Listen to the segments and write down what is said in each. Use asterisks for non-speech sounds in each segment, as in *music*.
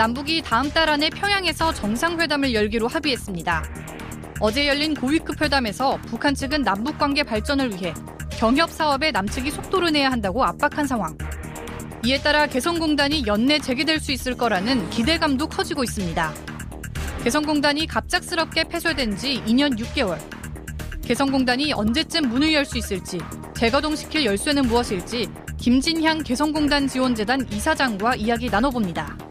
남북이 다음 달 안에 평양에서 정상회담을 열기로 합의했습니다. 어제 열린 고위급 회담에서 북한 측은 남북 관계 발전을 위해 경협 사업에 남측이 속도를 내야 한다고 압박한 상황. 이에 따라 개성공단이 연내 재개될 수 있을 거라는 기대감도 커지고 있습니다. 개성공단이 갑작스럽게 폐쇄된 지 2년 6개월. 개성공단이 언제쯤 문을 열 수 있을지, 재가동시킬 열쇠는 무엇일지 김진향 개성공단 지원재단 이사장과 이야기 나눠봅니다.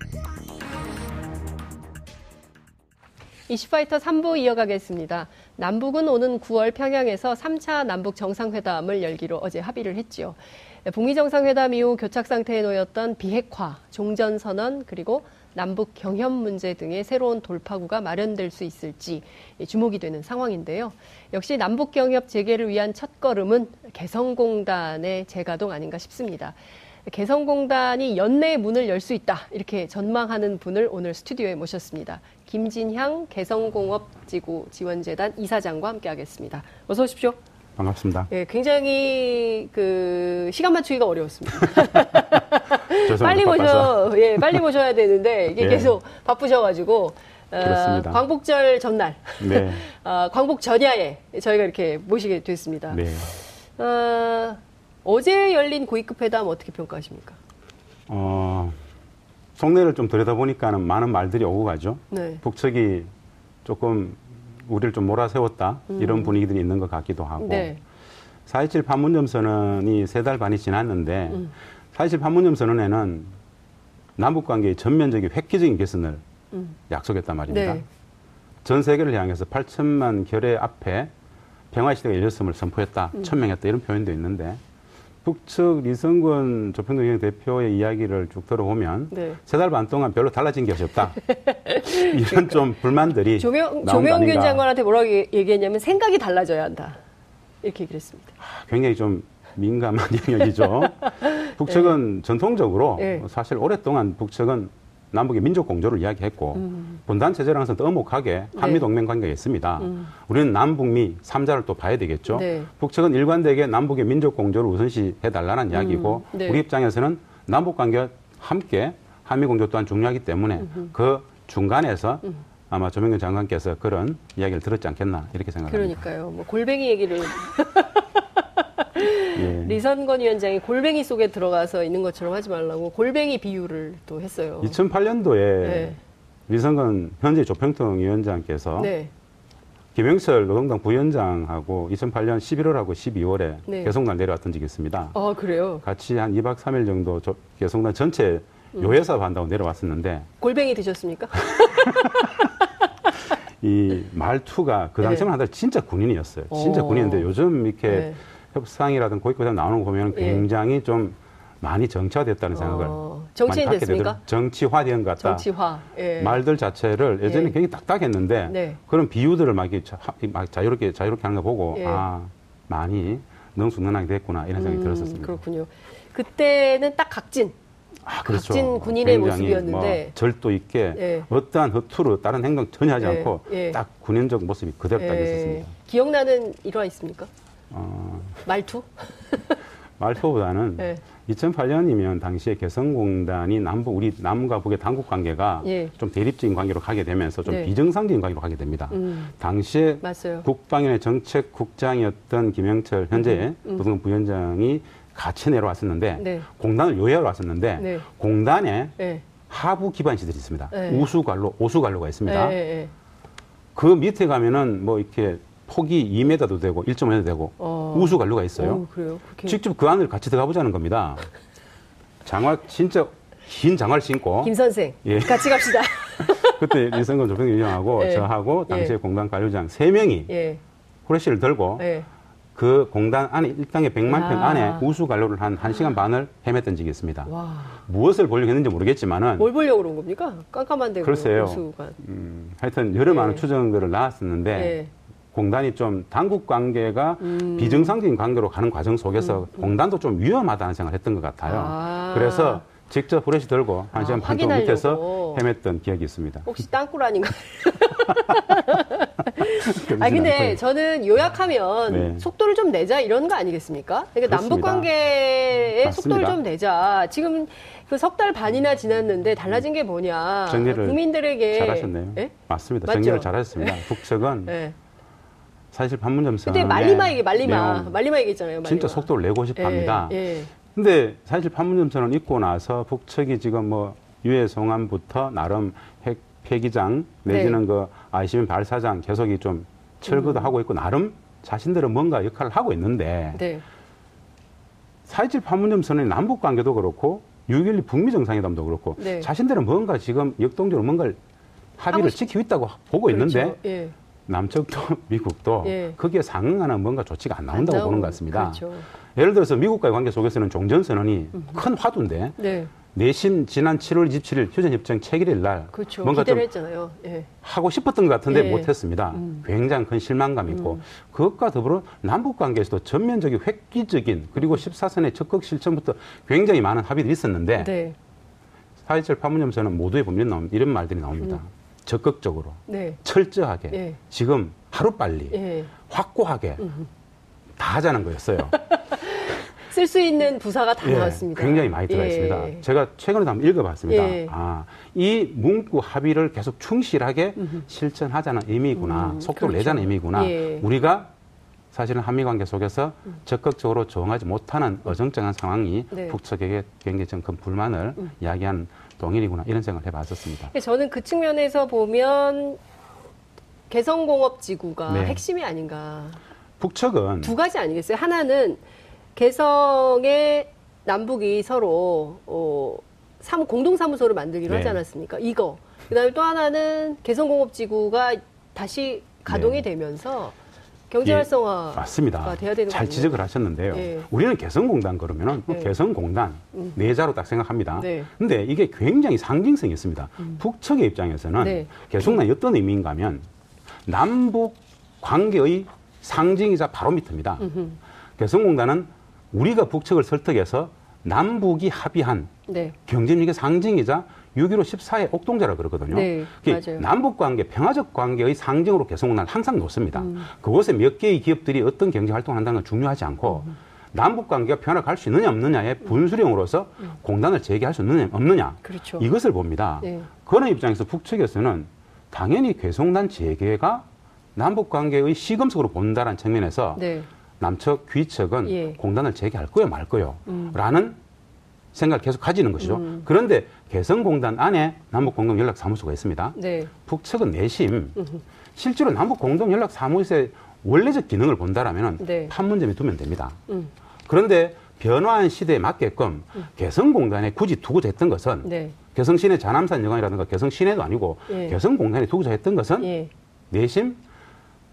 이슈파이터 3부 이어가겠습니다. 남북은 오는 9월 평양에서 3차 남북 정상회담을 열기로 어제 합의를 했지요. 북미 정상회담 이후 교착 상태에 놓였던 비핵화, 종전 선언, 그리고 남북 경협 문제 등의 새로운 돌파구가 마련될 수 있을지 주목이 되는 상황인데요. 역시 남북 경협 재개를 위한 첫 걸음은 개성공단의 재가동 아닌가 싶습니다. 개성공단이 연내에 문을 열 수 있다 이렇게 전망하는 분을 오늘 스튜디오에 모셨습니다. 김진향 개성공업지구 지원재단 이사장과 함께하겠습니다. 어서 오십시오. 반갑습니다. 예, 굉장히 그 시간 맞추기가 어려웠습니다. *laughs* 빨리 모셔, 예, 빨리 모셔야 되는데 이게 네. *laughs* 계속 바쁘셔가지고 어, 광복절 전날, 네. *laughs* 어, 광복 전야에 저희가 이렇게 모시게 됐습니다. 네. 어, 어제 열린 고위급 회담 어떻게 평가하십니까? 어, 속내를 좀 들여다보니까는 많은 말들이 오고 가죠. 네. 북측이 조금 우리를 좀 몰아세웠다 음. 이런 분위기들이 있는 것 같기도 하고 네. 4.27 판문점 선언이 세 달 반이 지났는데 음. 4.27 판문점 선언에는 남북 관계의 전면적인 획기적인 개선을 음. 약속했단 말입니다. 네. 전 세계를 향해서 8천만 결의 앞에 평화 시대가 열렸음을 선포했다, 음. 천명했다 이런 표현도 있는데 북측 리성근 조평동 대표의 이야기를 쭉 들어보면 네. 세달 반 동안 별로 달라진 것이 없다. *laughs* 이런 좀 불만들이 조명, 조명균 장관한테 뭐라고 얘기했냐면 생각이 달라져야 한다. 이렇게 얘기를 했습니다. 아, 굉장히 좀 민감한 *laughs* 영역이죠. *laughs* 북측은 네. 전통적으로 네. 사실 오랫동안 북측은 남북의 민족 공조를 이야기했고 음. 분단 체제랑 항상 떠먹하게 네. 한미 동맹 관계가 있습니다. 음. 우리는 남북미 삼자를또 봐야 되겠죠. 네. 북측은 일관되게 남북의 민족 공조를 우선시 해 달라는 음. 이야기고 네. 우리 입장에서는 남북 관계 함께 한미 공조 또한 중요하기 때문에 그 중간에서 음. 아마 조명근 장관께서 그런 이야기를 들었지 않겠나 이렇게 생각합니다. 그러니까요. 뭐 골뱅이 얘기를 *laughs* 예. 리선건 위원장이 골뱅이 속에 들어가서 있는 것처럼 하지 말라고 골뱅이 비유를 또 했어요. 2008년도에 네. 리선건 현재 조평통 위원장께서 네. 김영철 노동당 부위원장하고 2008년 11월하고 12월에 네. 개성단 내려왔던 적이 있습니다. 아, 그래요? 같이 한 2박 3일 정도 조, 개성단 전체 음. 요회 사업 한다고 내려왔었는데. 골뱅이 드셨습니까? *laughs* 이 말투가 그 당시만 네. 하다 진짜 군인이었어요. 진짜 오. 군인인데 요즘 이렇게 네. 협상이라든 고위급상 나오는 거 보면 예. 굉장히 예. 좀 많이 정치화됐다는 생각을 어, 정치인 되더 정치화된 것 같다. 정치화. 예. 말들 자체를 예전에 예. 굉장히 딱딱했는데 네. 그런 비유들을 막, 이렇게 막 자유롭게 자유롭게 하는 거 보고 예. 아 많이 능수능하게 됐구나 이런 생각이 음, 들었었습니다. 그렇군요. 그때는 딱 각진. 아, 그렇죠. 각진 군인의 모습이었는데 뭐 절도 있게 예. 어떠한 허투루 다른 행동 전혀 하지 예. 않고 딱 군인적 모습이 그대로 딱 있었습니다. 기억나는 일화 있습니까? 어, 말투? *laughs* 말투보다는 네. 2008년이면 당시에 개성공단이 남북 우리 남과 북의 당국 관계가 예. 좀 대립적인 관계로 가게 되면서 좀 네. 비정상적인 관계로 가게 됩니다. 음. 당시에 맞아요. 국방위의 정책국장이었던 김영철 현재 음. 노동 음. 부위원장이 같이 내려왔었는데 네. 공단을 요해하러 왔었는데 네. 공단에 네. 하부 기반 시설이 있습니다. 네. 우수관로, 오수관로가 있습니다. 네, 그 밑에 가면은 뭐 이렇게 폭이 2m도 되고 1.5m 되고 어. 우수 관루가 있어요. 오? 그렇게... 직접 그 안을 같이 들어가 보자는 겁니다. 장화 진짜 긴 장화를 신고 김 선생 예. 같이 갑시다. *laughs* 그때 이성근 조평 위원하고 예. 저하고 당시에 예. 공단 관료장 3명이 예. 후레쉬를 들고 예. 그 공단 안에 일당의 100만 평 아. 안에 우수 관로를 한 1시간 반을 헤맸던 적이 있습니다. 와. 무엇을 보려고 했는지 모르겠지만은 뭘 보려고 그런 겁니까? 깜깜한데 글쎄요. 우수관. 음, 하여튼 여러 많은 예. 추정들을 나왔었는데 공단이 좀 당국 관계가 음. 비정상적인 관계로 가는 과정 속에서 음. 음. 공단도 좀 위험하다는 생각을 했던 것 같아요. 아. 그래서 직접 후레쉬 들고 한 시간 아, 반 정도 밑에서 헤맸던 기억이 있습니다. 혹시 땅굴 아닌가? *laughs* 아 근데 저는 요약하면 네. 속도를 좀 내자 이런 거 아니겠습니까? 그러니까 남북 관계에 속도를 좀 내자. 지금 그 석 달 반이나 지났는데 달라진 게 뭐냐? 정리를 국민들에게 잘하셨네요. 네? 맞습니다. 정리를 잘하셨습니다. 네. 북측은 네. 사실 판문점 선 근데 말리마 얘기 말리마 말리마 얘기했잖아요. 말리마. 진짜 속도를 내고 싶합니다. 예, 예. 근데 사실 판문점 선언 있고 나서 북측이 지금 뭐 유해 송환부터 나름 핵 폐기장 내지는 네. 그 ICBM 발사장 계속이 좀 철거도 음. 하고 있고 나름 자신들은 뭔가 역할을 하고 있는데 네. 4.27 판문점 선언의 남북 관계도 그렇고 6.12 북미 정상회담도 그렇고 네. 자신들은 뭔가 지금 역동적으로 뭔가를 합의를 지키고 있다고 보고 그렇죠. 있는데 예. 남쪽도 *laughs* 미국도 예. 거기에 상응하는 뭔가 조치가 안 나온다고 안 보는 것 같습니다. 그렇죠. 예를 들어서 미국과의 관계 속에서는 종전선언이 음. 큰 화두인데 네. 내심 지난 7월 27일 휴전협정 체결일 날 그렇죠. 뭔가 좀 했잖아요. 예. 하고 싶었던 것 같은데 예. 못했습니다. 음. 굉장히 큰 실망감이고 음. 그것과 더불어 남북 관계에서도 전면적인 획기적인 그리고 14선의 적극 실천부터 굉장히 많은 합의들이 있었는데 네. 4.27 판문점에서는 모두의 법률 나옵니다. 이런 말들이 나옵니다. 음. 적극적으로 네. 철저하게 네. 지금 하루빨리 예. 확고하게 음. 다 하자는 거였어요. *laughs* 쓸 수 있는 부사가 다 예, 나왔습니다. 굉장히 많이 들어 있습니다. 예. 제가 최근에도 한번 읽어봤습니다. 예. 아, 이 문구 합의를 계속 충실하게 음흠. 실천하자는 의미구나, 음, 속도를 그렇죠. 내자는 의미구나. 예. 우리가 사실은 한미 관계 속에서 음. 적극적으로 조응하지 못하는 어정쩡한 상황이 네. 북측에게 굉장히 좀 큰 불만을 음. 이야기한 동일이구나 이런 생각을 해봤었습니다. 저는 그 측면에서 보면 개성공업지구가 네. 핵심이 아닌가. 북측은 두 가지 아니겠어요? 하나는 개성의 남북이 서로 어, 사무, 공동사무소를 만들기로 네. 하지 않았습니까? 이거. 그다음에 또 하나는 개성공업지구가 다시 가동이 네. 되면서 경제 활성화가 예, 맞습니다. 돼야 되는 잘 지적을 하셨는데요. 예. 우리는 개성공단 그러면은 네. 개성공단 음. 내자로 딱 생각합니다. 네. 근데 이게 굉장히 상징성이 있습니다. 음. 북측의 입장에서는 네. 개성공단이 어떤 의미인가 하면 남북 관계의 상징이자 바로미터입니다. 개성공단은 우리가 북측을 설득해서 남북이 합의한 네. 경제력의 상징이자 6.15 14의 옥동자라 그러거든요. 네, 남북 관계, 평화적 관계의 상징으로 개성공단을 항상 놓습니다. 음. 그곳에 몇 개의 기업들이 어떤 경제 활동을 한다는 건 중요하지 않고 음. 남북 관계가 평화를 갈수 있느냐 없느냐의 분수령으로서 음. 공단을 재개할 수 있느냐 없느냐 그렇죠. 이것을 봅니다. 네. 그런 입장에서 북측에서는 당연히 개성단 재개가 남북 관계의 시금석으로 본다는 측면에서 네. 남측, 귀 측은 예. 공단을 재개할 거요, 말 거요. 음. 라는 생각을 계속 가지는 것이죠. 음. 그런데 개성공단 안에 남북공동연락사무소가 있습니다. 네. 북측은 내심 음. 실제로 남북공동연락사무소의 원래적 기능을 본다라면 네. 판문점에 두면 됩니다. 음. 그런데 변화한 시대에 맞게끔 음. 개성공단에 굳이 두고자 했던 것은 네. 개성시내 자남산 여관이라든가 개성시내도 아니고 예. 개성공단에 두고자 했던 것은 예. 내심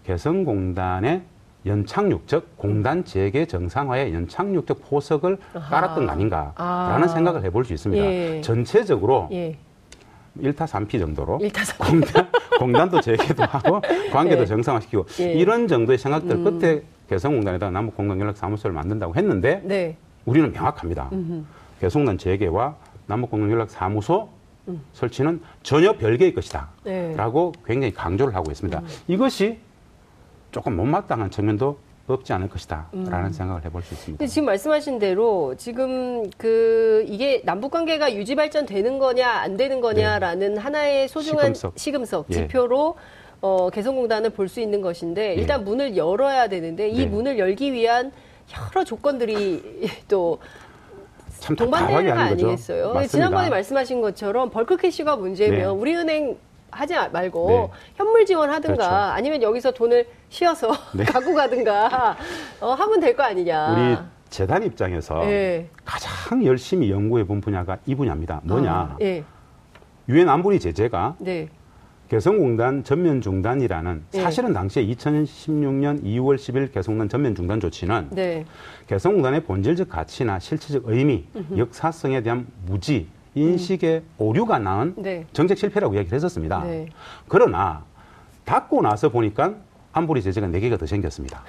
개성공단의 연착륙, 즉 공단 재개 정상화의 연착륙 적 포석을 아하. 깔았던 거 아닌가라는 아. 생각을 해볼 수 있습니다. 예. 전체적으로 예. 1타 3피 정도로 1타 3피. 공단, *laughs* 공단도 재개도 하고 관계도 예. 정상화시키고 예. 이런 정도의 생각들 음. 끝에 개성공단에다 남북공동연락사무소를 만든다고 했는데 네. 우리는 명확합니다. 음흠. 개성공단 재개와 남북공동연락사무소 음. 설치는 전혀 별개의 것이다. 네. 라고 굉장히 강조를 하고 있습니다. 음. 이것이 조금 못마땅한 측면도 없지 않을 것이다. 라는 음. 생각을 해볼 수 있습니다. 지금 말씀하신 대로 지금 그 이게 남북 관계가 유지 발전되는 거냐 안 되는 거냐라는 네. 하나의 소중한 시금석, 시금석 예. 지표로 어, 개성공단을 볼 수 있는 것인데 예. 일단 예. 문을 열어야 되는데 이 네. 문을 열기 위한 여러 조건들이 *laughs* 또 동반되는 거 아니겠어요? 맞습니다. 지난번에 말씀하신 것처럼 벌크 캐시가 문제면 네. 우리은행 하지 말고 네. 현물 지원하든가 그렇죠. 아니면 여기서 돈을 쉬어서 *laughs* 네. 갖고 가든가 어, 하면 될 거 아니냐. 우리 재단 입장에서 네. 가장 열심히 연구해 본 분야가 이 분야입니다. 뭐냐? 아, 예. 유엔 안보리 제재가 네. 개성공단 전면 중단이라는 네. 사실은 당시에 2016년 2월 10일 개성공단 전면 중단 조치는 네. 개성공단의 본질적 가치나 실체적 의미. 역사성에 대한 무지, 인식의 음. 오류가 낳은 네. 정책 실패라고 이야기를 했었습니다. 네. 그러나 닫고 나서 보니까 안보리 제재가 4개가 더 생겼습니다.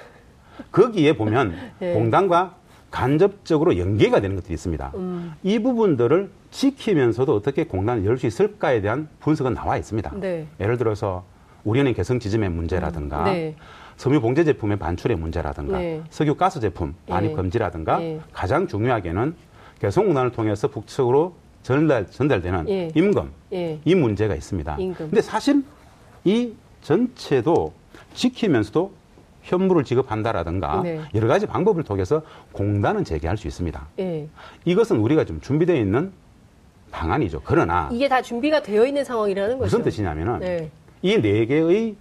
거기에 보면 *laughs* 네. 공단과 간접적으로 연계가 되는 것들이 있습니다. 음. 이 부분들을 지키면서도 어떻게 공단을 열 수 있을까에 대한 분석은 나와 있습니다. 네. 예를 들어서 우리은행 개성 지점의 문제라든가 음. 네. 섬유 봉제 제품의 반출의 문제라든가 네. 석유 가스 제품 반입 네. 금지라든가 네. 가장 중요하게는 개성공단을 통해서 북측으로 전달 전달되는 예. 임금 예. 이 문제가 있습니다. 임금. 근데 사실 이 전체도 지키면서도 현물을 지급한다라든가 네. 여러 가지 방법을 통해서 공단은 재개할 수 있습니다. 예. 이것은 우리가 좀 준비되어 있는 방안이죠. 그러나 이게 다 준비가 되어 있는 상황이라는 거죠. 무슨 뜻이냐면은 네. 이네 개의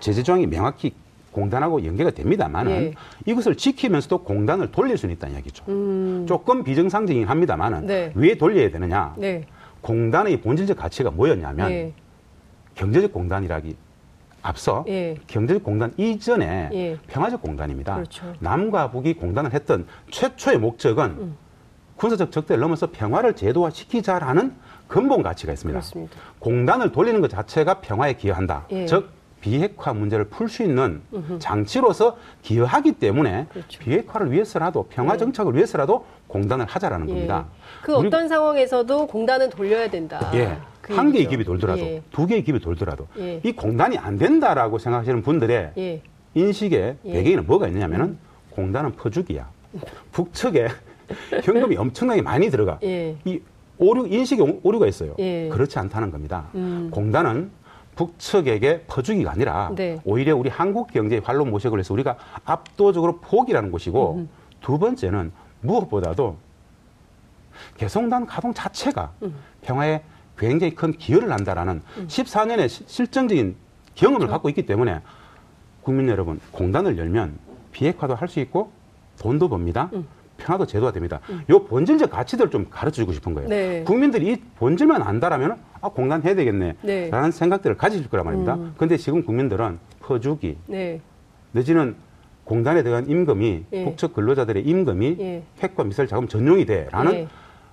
제재 조항이 명확히 공단하고 연계가 됩니다만은 예. 이것을 지키면서도 공단을 돌릴 수는 있다는 이야기죠. 음. 조금 비정상적이긴 합니다만은 네. 왜 돌려야 되느냐? 네. 공단의 본질적 가치가 뭐였냐면 예. 경제적 공단이라기 앞서 예. 경제적 공단 이전에 예. 평화적 공단입니다. 그렇죠. 남과 북이 공단을 했던 최초의 목적은 음. 군사적 적대를 넘어서 평화를 제도화시키자라는 근본 가치가 있습니다. 그렇습니다. 공단을 돌리는 것 자체가 평화에 기여한다. 예. 즉 비핵화 문제를 풀 수 있는. 장치로서 기여하기 때문에 그렇죠. 비핵화를 위해서라도 평화 예. 정착을 위해서라도 공단을 하자라는 예. 겁니다. 그 어떤 상황에서도 공단은 돌려야 된다. 예. 그 한 개의 기업이 돌더라도 예. 두 개의 기업이 돌더라도 예. 이 공단이 안 된다라고 생각하시는 분들의 예. 인식의 예. 배경에는 뭐가 있느냐면은 공단은 퍼주기야. 북측에 *laughs* 현금이 엄청나게 많이 들어가. 이 오류 인식의 오류가 있어요. 그렇지 않다는 겁니다. 음. 공단은 북측에게 퍼주기가 아니라 네. 오히려 우리 한국 경제의 활로 모색을 해서 우리가 압도적으로 포기라는 곳이고 음. 두 번째는 무엇보다도 개성단 가동 자체가 음. 평화에 굉장히 큰 기여를 한다라는 음. 14년의 시, 실정적인 경험을 그렇죠. 갖고 있기 때문에 국민 여러분 공단을 열면 비핵화도 할 수 있고 돈도 법니다. 음. 평화도 제도가 됩니다. 음. 요 본질적 가치들을 좀 가르쳐 주고 싶은 거예요. 네. 국민들이 이 본질만 안다라면 아, 공단 해야 되겠네. 네. 라는 생각들을 가지실 거란 말입니다. 음. 근데 지금 국민들은 퍼주기, 네. 내지는 공단에 들어간 임금이 예. 북측 근로자들의 임금이 예. 핵과 미사일 자금 전용이 돼라는 예.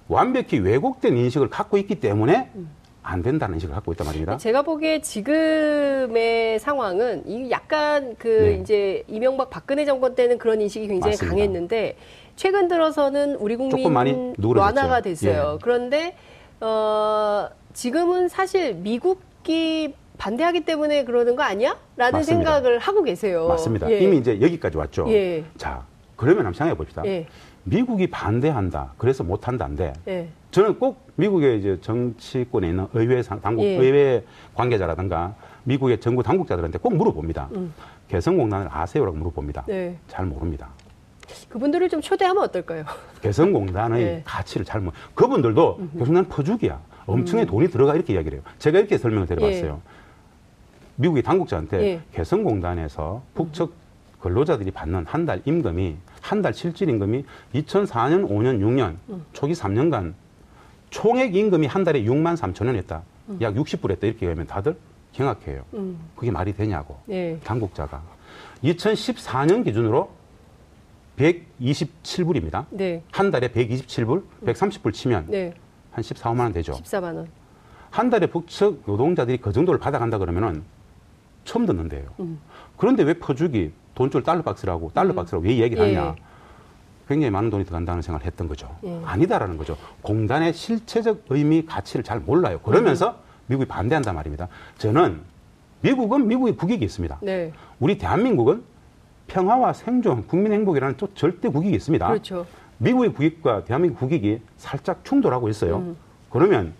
완벽히 왜곡된 인식을 갖고 있기 때문에 음. 안 된다는 인식을 갖고 있단 말입니다. 제가 보기에 지금의 상황은 이 약간 그 네. 이제 이명박 박근혜 정권 때는 그런 인식이 굉장히 맞습니다. 강했는데 최근 들어서는 우리 국민 완화가 됐어요. 예. 그런데 어 지금은 사실 미국이 반대하기 때문에 그러는 거 아니야? 라는 맞습니다. 생각을 하고 계세요. 맞습니다. 예. 이미 이제 여기까지 왔죠. 예. 자, 그러면 한번 생각해 봅시다. 예. 미국이 반대한다. 그래서 못한다인데 예. 저는 꼭 미국의 이제 정치권에 있는 의회 당국 예. 의회 관계자라든가 미국의 정부 당국자들한테 꼭 물어봅니다. 음. 개성공단을 아세요라고 물어봅니다. 네. 잘 모릅니다. 그분들을 좀 초대하면 어떨까요? 개성공단의 *laughs* 네. 가치를 잘 모르. 그분들도 개성공단 퍼주기야. 엄청나게 음. 돈이 들어가 이렇게 이야기를 해요. 제가 이렇게 설명을 드려봤어요. 예. 미국의 당국자한테 예. 개성공단에서 북측 근로자들이 받는 한 달 임금이 한 달 실질 임금이 2004년, 5년, 6년 음. 초기 3년간 총액 임금이 한 달에 6만 3천 원 했다. 음. 약 60불 했다. 이렇게 하면 다들 경악해요. 음. 그게 말이 되냐고. 예. 당국자가. 2014년 기준으로 127불입니다. 네. 한 달에 127불, 130불 치면 네. 한 14, 5만 원 되죠. 14만 원. 한 달에 북측 노동자들이 그 정도를 받아간다 그러면은 처음 듣는데요. 음. 그런데 왜 퍼주기 돈줄 달러 박스라고 달러 음. 박스라고 왜 얘기를 예. 하냐? 굉장히 많은 돈이 들어간다는 생각을 했던 거죠. 예. 아니다라는 거죠. 공단의 실체적 의미 가치를 잘 몰라요. 그러면서 음. 미국이 반대한단 말입니다. 저는 미국은 미국의 국익이 있습니다. 네. 우리 대한민국은 평화와 생존, 국민 행복이라는 또 절대 국익이 있습니다. 그렇죠. 미국의 국익과 대한민국 국익이 살짝 충돌하고 있어요. 음. 그러면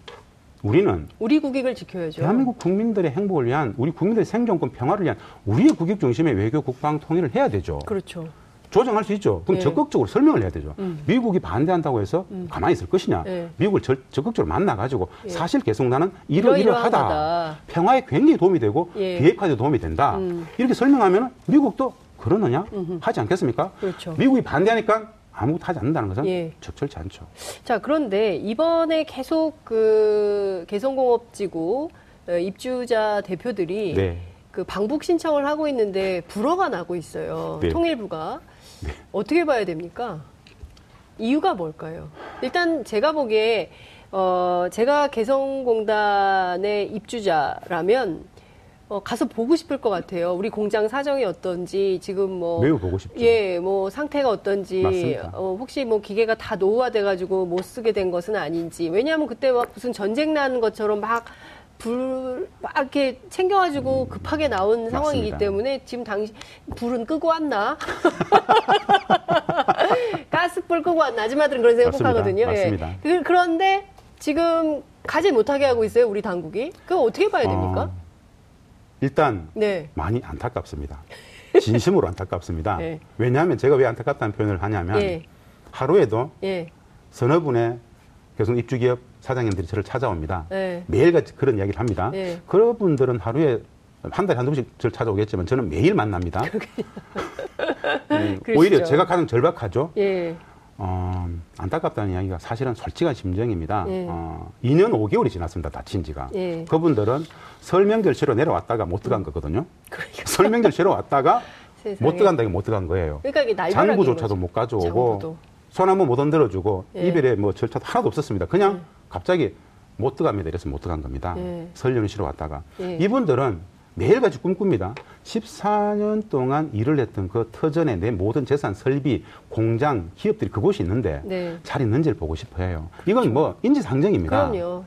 우리는 우리 국익을 지켜야죠. 대한민국 국민들의 행복을 위한 우리 국민들의 생존권 평화를 위한 우리의 국익 중심의 외교 국방 통일을 해야 되죠. 그렇죠. 조정할 수 있죠. 그럼 예. 적극적으로 설명을 해야 되죠. 음. 미국이 반대한다고 해서 음. 가만히 있을 것이냐. 예. 미국을 절, 적극적으로 만나가지고 예. 사실 개성나는 이러이러하다. 평화에 굉장히 도움이 되고 예. 비핵화에도 도움이 된다. 음. 이렇게 설명하면 미국도 그러느냐? 하지 않겠습니까? 그렇죠. 미국이 반대하니까 아무것도 하지 않는다는 것은 예. 적절치 않죠. 자, 그런데 이번에 계속 그 개성공업지구 어, 입주자 대표들이 네. 그 방북 신청을 하고 있는데 불어가 나고 있어요. 네. 통일부가. 네. 어떻게 봐야 됩니까? 이유가 뭘까요? 일단 제가 보기에 어 제가 개성공단의 입주자라면 어, 가서 보고 싶을 것 같아요. 우리 공장 사정이 어떤지 지금 뭐 매우 보고 싶죠. 예, 뭐 상태가 어떤지 어, 혹시 뭐 기계가 다 노후화돼 가지고 못 쓰게 된 것은 아닌지. 왜냐하면 그때 막 무슨 전쟁 나는 것처럼 막 불, 막 이렇게 챙겨가지고 음, 급하게 나온 맞습니다. 상황이기 때문에 지금 당시 불은 끄고 왔나? *laughs* 가스불 끄고 왔나? 아줌마들은 그런 생각하거든요. 예. 그, 그런데 지금 가지 못하게 하고 있어요, 우리 당국이. 그거 어떻게 봐야 됩니까? 어, 일단 네. 많이 안타깝습니다. 진심으로 안타깝습니다. *laughs* 네. 왜냐하면 제가 왜 안타깝다는 표현을 하냐면 네. 하루에도 예. 서너 분의 교성 입주기업 사장님들이 저를 찾아옵니다. 네. 매일같이 그런 이야기를 합니다. 네. 그런 분들은 하루에 한 달에 한두 번씩 저를 찾아오겠지만 저는 매일 만납니다. 네, *laughs* 오히려 제가 가장 절박하죠. 예. 어, 안타깝다는 이야기가 사실은 솔직한 심정입니다. 예. 어, 2년 5개월이 지났습니다. 다친 지가. 예. 그분들은 쉬러 내려왔다가 못 들어간 거거든요. 그러니까. 쉬러 왔다가 *laughs* 못 들어간다기 못 들어간 거예요. 그러니까 장부조차도 못 가져오고 장부도. 손 한번 못 흔들어주고 예. 이별에 뭐 절차도 하나도 없었습니다. 그냥 예. 갑자기 못 들어갑니다. 이래서 못 들어간 겁니다. 예. 쉬러 왔다가. 예. 이분들은 매일같이 꿈꿉니다. 14년 동안 일을 했던 그 터전에 내 모든 재산, 설비, 공장, 기업들이 그곳이 있는데 네. 잘 있는지를 보고 싶어 해요. 이건 그렇죠. 뭐 인지상정입니다. 그럼요.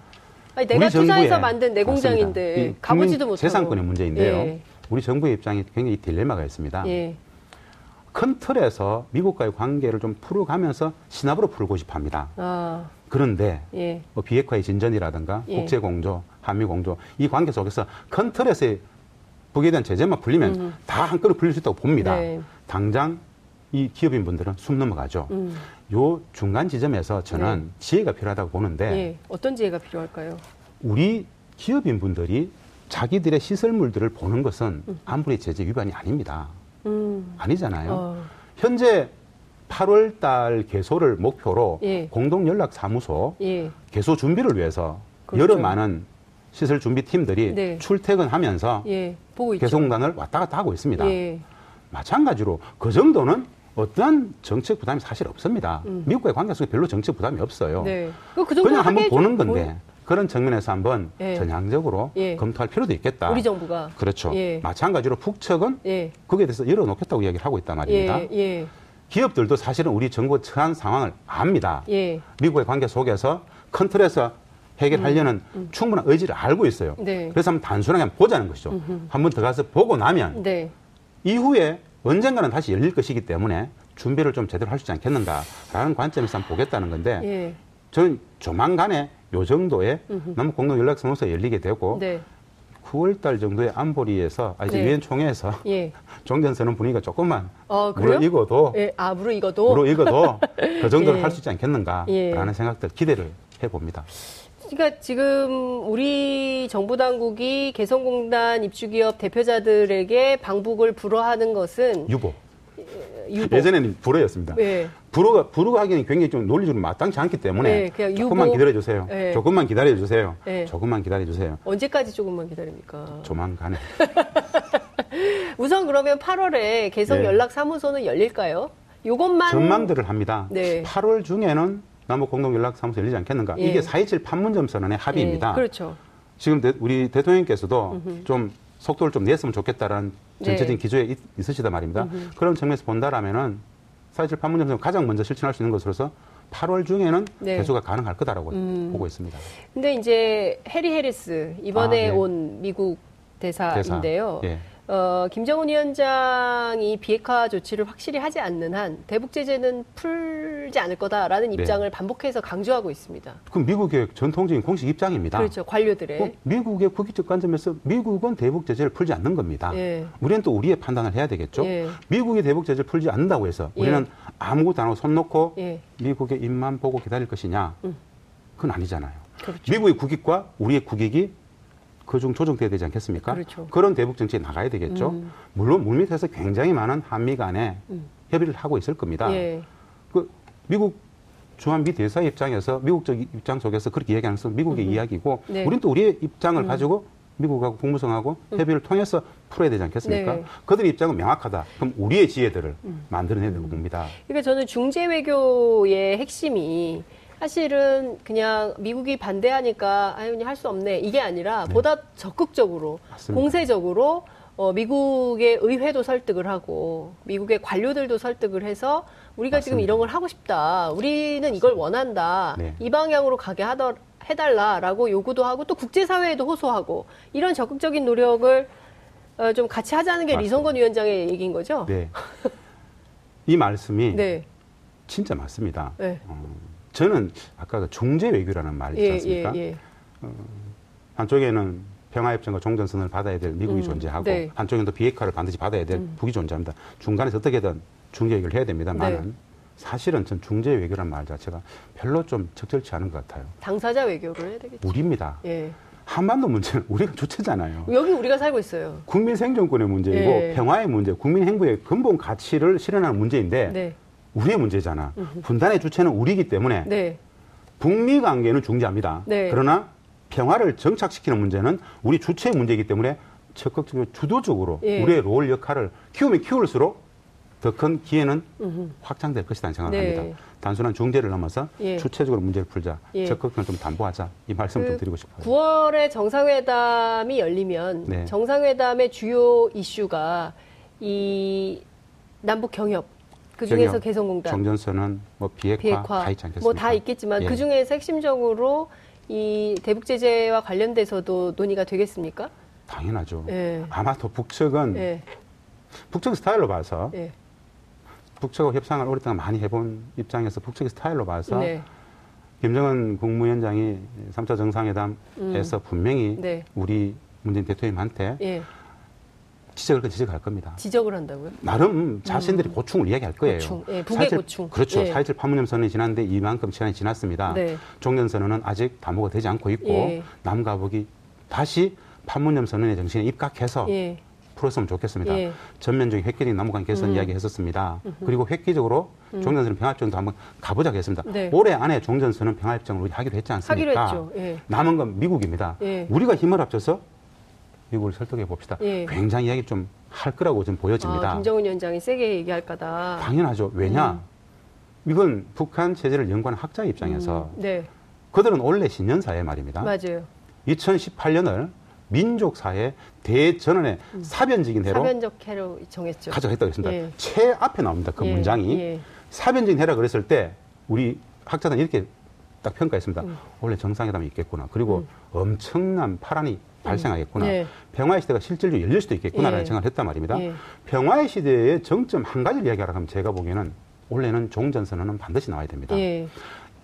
아니, 내가 투자해서 만든 내 공장인데 가보지도 못하고. 재산권의 문제인데요. 예. 우리 정부의 입장에 굉장히 딜레마가 있습니다. 예. 큰 틀에서 미국과의 관계를 좀 풀어가면서 신압으로 풀고 싶어 합니다. 아. 그런데 예. 뭐 비핵화의 진전이라든가 예. 국제공조, 한미공조 이 관계 속에서 큰 틀에서의 북에 대한 제재만 풀리면 음. 다 한꺼번에 풀릴 수 있다고 봅니다. 네. 당장 이 기업인 분들은 숨 넘어가죠. 음. 요 중간 지점에서 저는 네. 지혜가 필요하다고 보는데 네. 어떤 지혜가 필요할까요? 우리 기업인 분들이 자기들의 시설물들을 보는 것은 음. 아무리 제재 위반이 아닙니다. 음. 아니잖아요. 어. 현재 8월 달 개소를 목표로 예. 공동연락사무소 예. 개소 준비를 위해서 그렇죠. 여러 많은 시설 준비 팀들이 네. 출퇴근하면서 예, 개성공단을 왔다 갔다 하고 있습니다. 예. 마찬가지로 그 정도는 어떠한 정책 부담이 사실 없습니다. 음. 미국과의 관계 속에 별로 정책 부담이 없어요. 네. 그 그냥 한번 보는 건데 보... 그런 측면에서 한번 예. 전향적으로 예. 검토할 필요도 있겠다. 우리 정부가 그렇죠. 예. 마찬가지로 북측은 예. 거기에 대해서 열어놓겠다고 이야기를 하고 있단 말입니다. 예, 예. 기업들도 사실은 우리 정부 처한 상황을 압니다. 미국의 관계 속에서 큰 틀에서 해결하려는 음, 음. 충분한 의지를 알고 있어요. 네. 그래서 한번 단순하게 한번 보자는 것이죠. 한번 들어가서 보고 나면 네. 이후에 언젠가는 다시 열릴 것이기 때문에 준비를 좀 제대로 할 수 있지 않겠는가라는 관점에서 한번 보겠다는 건데 예. 저는 조만간에 요 정도의 남북 공동 연락 사무소 열리게 되고 네. 9월 달 정도에 안보리에서 아 이제 네. 유엔 총회에서 예. *laughs* 종전선언 분위기가 조금만 어, 무르익어도 예. 아 무르익어도 무르익어도 그 정도를 *laughs* 예. 할수 있지 않겠는가라는 예. 생각들 기대를 해봅니다. 그러니까 지금 우리 정부 당국이 개성공단 입주기업 대표자들에게 방북을 불허하는 것은 유보. 유보. 예전에는 불허였습니다. 네. 불허가 불허가 하기는 굉장히 좀 논리적으로 마땅치 않기 때문에 네, 조금만 기다려 주세요. 네. 조금만 기다려 주세요. 네. 조금만 기다려 주세요. 언제까지 조금만 기다립니까? 조만간에. *laughs* 우선 그러면 8월에 개성 연락 사무소는 열릴까요? 요것만 전망들을 합니다. 네. 8월 중에는 남북 공동연락사무소 열리지 않겠는가. 예. 이게 4.27 판문점 선언의 합의입니다. 예. 그렇죠. 지금 대, 우리 대통령께서도 음흠. 좀 속도를 좀 냈으면 좋겠다라는 전체적인 네. 기조에 있, 있으시단 말입니다. 음흠. 그런 측면에서 본다라면은 4.27 판문점 선언 가장 먼저 실천할 수 있는 것으로서 8월 중에는 네. 개소가 가능할 거다라고 음. 보고 있습니다. 근데 이제 해리 해리스 이번에 아, 네. 온 미국 대사인데요. 대사. 예. 어, 김정은 위원장이 비핵화 조치를 확실히 하지 않는 한 대북 제재는 풀지 않을 거다라는 네. 입장을 네. 반복해서 강조하고 있습니다. 그럼 미국의 전통적인 공식 입장입니다. 그렇죠. 관료들의. 어, 미국의 국익적 관점에서 미국은 대북 제재를 풀지 않는 겁니다. 예. 우리는 또 우리의 판단을 해야 되겠죠. 예. 미국이 대북 제재를 풀지 않는다고 해서 예. 우리는 예. 아무것도 안 하고 손 놓고 예. 미국의 입만 보고 기다릴 것이냐? 음. 그건 아니잖아요. 그렇죠. 미국의 국익과 우리의 국익이 그중 조정돼야 되지 않겠습니까? 그렇죠. 그런 대북 정책에 나가야 되겠죠. 음. 물론 물밑에서 굉장히 많은 한미 간에 음. 협의를 하고 있을 겁니다. 예. 그 미국 주한미 대사 입장에서 미국적 입장 속에서 그렇게 이야기하는 것은 미국의 음. 이야기고 네. 우리는 또 우리의 입장을 음. 가지고 미국하고 국무성하고 음. 협의를 통해서 풀어야 되지 않겠습니까? 네. 그들의 입장은 명확하다. 그럼 우리의 지혜들을 음. 만들어내야 되고 봅니다. 그러니까 저는 중재 외교의 핵심이 사실은 그냥 미국이 반대하니까 아유 그냥 할 수 없네 이게 아니라 네. 보다 적극적으로 맞습니다. 공세적으로 어, 미국의 의회도 설득을 하고 미국의 관료들도 설득을 해서 우리가 맞습니다. 지금 이런 걸 하고 싶다. 우리는 이걸 원한다. 네. 이 방향으로 가게 하더 해달라라고 요구도 하고 또 국제사회에도 호소하고 이런 적극적인 노력을 어, 좀 같이 하자는 게 맞습니다. 리성건 위원장의 얘기인 거죠. 네. *laughs* 이 말씀이 네. 진짜 맞습니다. 네. 어, 저는 아까 그 중재 외교라는 말이 있지 예, 않습니까? 예, 예, 어, 한쪽에는 평화협정과 종전선을 받아야 될 미국이 음, 존재하고 네. 한쪽에는 또 비핵화를 반드시 받아야 될 음. 북이 존재합니다. 중간에서 어떻게든 중재 외교를 해야 됩니다만은 네. 사실은 전 중재 외교란 말 자체가 별로 좀 적절치 않은 것 같아요. 당사자 외교를 해야 되겠죠. 우리입니다. 예. 한반도 문제는 *laughs* 우리가 주체잖아요. 여기 우리가 살고 있어요. 국민 생존권의 문제이고 예. 평화의 문제, 국민 행복의 근본 가치를 실현하는 문제인데 네. 우리의 문제잖아. 분단의 주체는 우리이기 때문에 네. 북미 관계는 중재합니다. 네. 그러나 평화를 정착시키는 문제는 우리 주체의 문제이기 때문에 적극적으로 주도적으로 예. 우리의 롤 역할을 키우면 키울수록 더 큰 기회는 음흠. 확장될 것이다 생각합니다. 네. 단순한 중재를 넘어서 예. 주체적으로 문제를 풀자, 예. 적극적으로 좀 담보하자 이 말씀을 그좀 드리고 싶어요. 9월에 정상회담이 열리면 네. 정상회담의 주요 이슈가 이 남북 경협 그 중에서 개성공단, 정전선은 뭐 비핵화, 비핵화 다 있지 않겠습니까? 뭐 다 있겠지만 예. 그 중에서 핵심적으로 이 대북 제재와 관련돼서도 논의가 되겠습니까? 당연하죠. 예. 아마도 북측은 예. 북측 스타일로 봐서 예. 북측하고 협상을 오랫동안 많이 해본 입장에서 북측의 스타일로 봐서 네. 김정은 국무위원장이 3차 정상회담에서 음. 분명히 네. 우리 문재인 대통령한테 예. 지적을 지적할 겁니다. 지적을 한다고요? 나름 자신들이 음. 고충을 이야기할 거예요. 고충. 예, 북의 고충. 그렇죠. 예. 4.27 판문점 선언이 지났는데 이만큼 시간이 지났습니다. 네. 종전 선언은 아직 담보가 되지 않고 있고 예. 남과 북이 다시 판문점 선언의 정신에 입각해서 예. 풀었으면 좋겠습니다. 예. 전면적인 획기적인 남북간 개선 음. 이야기 했었습니다. 음흠. 그리고 획기적으로 음. 종전선언 평화협정도 한번 가보자고 했습니다. 네. 올해 안에 종전선언 평화협정을 우리 하기로 했지 않습니까? 하기로 예. 남은 건 미국입니다. 우리가 힘을 합쳐서 미국을 설득해 봅시다. 예. 굉장히 이야기 좀 할 거라고 좀 보여집니다. 아, 김정은 위원장이 세게 얘기할 거다. 당연하죠. 왜냐? 음. 이건 북한 체제를 연구하는 학자 입장에서 음. 네. 그들은 원래 신년사회 말입니다. 맞아요. 2018년을 민족사회 대전환의 음. 사변적인 해로 사변적 해로 정했죠. 가져갔다고 했습니다. 예. 최 앞에 나옵니다. 그 예. 문장이 예. 사변적인 해라 그랬을 때 우리 학자들은 이렇게 딱 평가했습니다. 음. 원래 정상회담이 있겠구나. 그리고 음. 엄청난 파란이 발생하겠구나. 네. 평화의 시대가 실질적으로 열릴 수도 있겠구나라는 예. 생각을 했단 말입니다. 예. 평화의 시대의 정점 한 가지를 이야기하라 하면 제가 보기에는 원래는 종전선언은 반드시 나와야 됩니다. 예.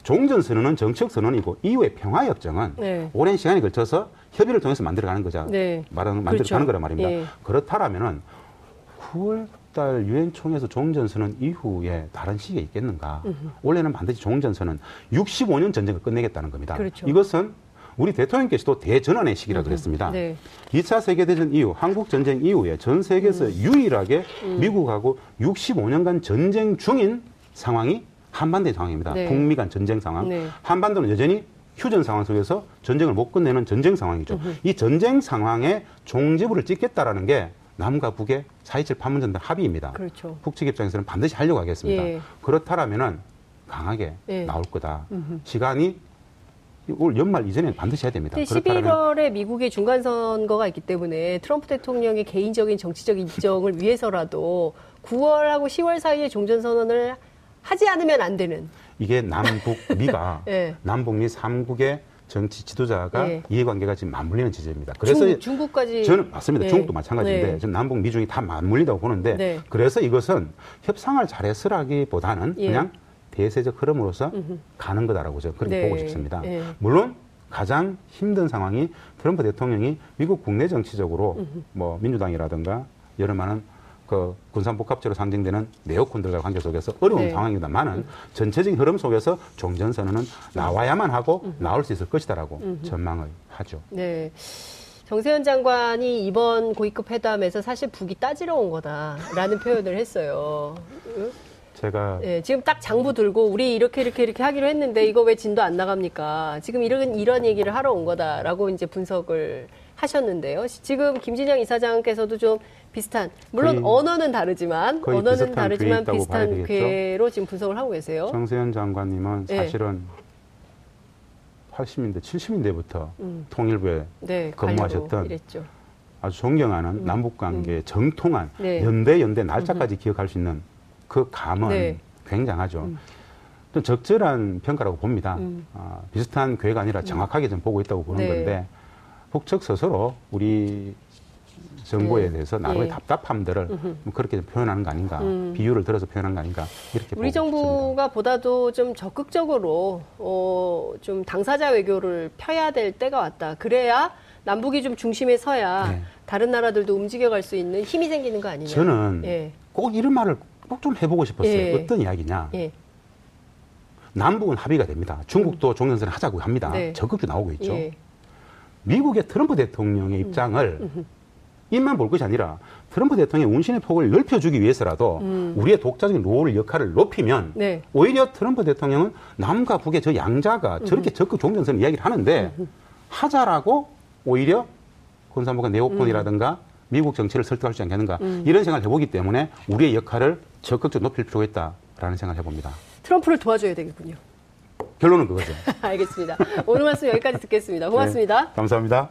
종전선언은 정책 선언이고 이후에 평화협정은 네. 오랜 시간에 걸쳐서 협의를 통해서 만들어가는 거자. 네. 말하는 만들어가는 그렇죠. 거란 말입니다. 예. 그렇다라면은 9월 달 유엔 총회에서 종전선언 이후에 다른 시기가 있겠는가? 음흠. 원래는 반드시 종전선언 65년 전쟁을 끝내겠다는 겁니다. 그렇죠. 이것은 우리 대통령께서도 대전환의 시기라 그랬습니다. 네. 2차 세계대전 이후, 한국 전쟁 이후에 전 세계에서 음. 유일하게 음. 미국하고 65년간 전쟁 중인 상황이 한반도의 상황입니다. 네. 북미 간 전쟁 상황. 네. 한반도는 여전히 휴전 상황 속에서 전쟁을 못 끝내는 전쟁 상황이죠. 으흠. 이 전쟁 상황에 종지부를 찍겠다라는 게 남과 북의 4.27 판문점 합의입니다. 그렇죠. 북측 입장에서는 반드시 하려고 하겠습니다. 예. 그렇다라면은 강하게 예. 나올 거다. 으흠. 시간이 올 연말 이전에 반드시 해야 됩니다. 11월에 미국의 중간 선거가 있기 때문에 트럼프 대통령의 개인적인 정치적 일정을 위해서라도 9월하고 10월 사이에 종전 선언을 하지 않으면 안 되는 이게 남북 *laughs* 미가 네. 남북 미 3국의 정치 지도자가 네. 이해관계가 지금 맞물리는 지점입니다. 그래서 중, 국까지 저는 맞습니다. 네. 중국도 마찬가지인데 네. 지금 남북 미중이 다 맞물린다고 보는데 네. 그래서 이것은 협상을 잘했으라기보다는 예. 그냥 대세적 흐름으로서 음흠. 가는 거다라고 저는 그렇게 네. 보고 싶습니다. 네. 물론 가장 힘든 상황이 트럼프 대통령이 미국 국내 정치적으로 음흠. 뭐 민주당이라든가 여러 많은 그 군산복합체로 상징되는 네오콘들과 관계 속에서 어려운 네. 상황입니다만은 음. 전체적인 흐름 속에서 종전선언은 나와야만 하고 음. 나올 수 있을 것이다라고 음. 전망을 하죠. 네. 정세현 장관이 이번 고위급 회담에서 사실 북이 따지러 온 거다라는 표현을 했어요. 제가 네, 지금 딱 장부 들고 우리 이렇게 이렇게 이렇게 하기로 했는데 이거 왜 진도 안 나갑니까? 지금 이런 이런 얘기를 하러 온 거다라고 이제 분석을 하셨는데요. 지금 김진영 이사장께서도 좀 비슷한 물론 언어는 다르지만 언어는 다르지만 비슷한 궤로 지금 분석을 하고 계세요. 정세현 장관님은 네. 사실은 80년대, 70년대부터 음. 통일부에 네, 근무하셨던 아주 존경하는 음. 남북 관계의 음. 정통한 네. 연대 연대 날짜까지 기억할 수 있는 그 감은 네. 굉장하죠. 음. 좀 적절한 평가라고 봅니다. 음. 아, 비슷한 괴가 아니라 음. 정확하게 좀 보고 있다고 보는 네. 건데 북측 스스로 우리 정보에 예. 대해서 나름의 예. 답답함들을 뭐 그렇게 표현하는 거 아닌가 음. 비유를 들어서 표현한 거 아닌가 이렇게 우리 정부가 보다도 좀 적극적으로 어, 좀 당사자 외교를 펴야 될 때가 왔다. 그래야 남북이 좀 중심에 서야 네. 다른 나라들도 움직여갈 수 있는 힘이 생기는 거 아니냐. 저는 예. 꼭 이런 말을 꼭 좀 해보고 싶었어요. 예. 어떤 이야기냐. 예. 남북은 합의가 됩니다. 중국도 음. 종전선을 하자고 합니다. 네. 적극적으로 나오고 있죠. 예. 미국의 트럼프 대통령의 음. 입장을 음. *laughs* 입만 볼 것이 아니라 트럼프 대통령의 운신의 폭을 넓혀주기 위해서라도 음. 우리의 독자적인 롤 역할을 높이면 네. 오히려 트럼프 대통령은 남과 북의 저 양자가 음. 저렇게 적극 종전선 이야기를 하는데 음. 하자라고 오히려 군사무관 네오콘이라든가 음. 미국 정치를 설득할 수 있지 않겠는가 음. 이런 생각을 해보기 때문에 우리의 역할을 적극적으로 높일 필요가 있다라는 생각을 해봅니다. 트럼프를 도와줘야 되겠군요. 결론은 그거죠. *laughs* 알겠습니다. 오늘 말씀 여기까지 듣겠습니다. 고맙습니다. 네, 감사합니다.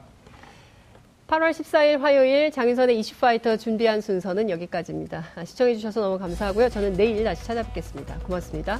8월 14일 화요일 장윤선의 이슈파이터 준비한 순서는 여기까지입니다. 시청해주셔서 너무 감사하고요. 저는 내일 다시 찾아뵙겠습니다. 고맙습니다.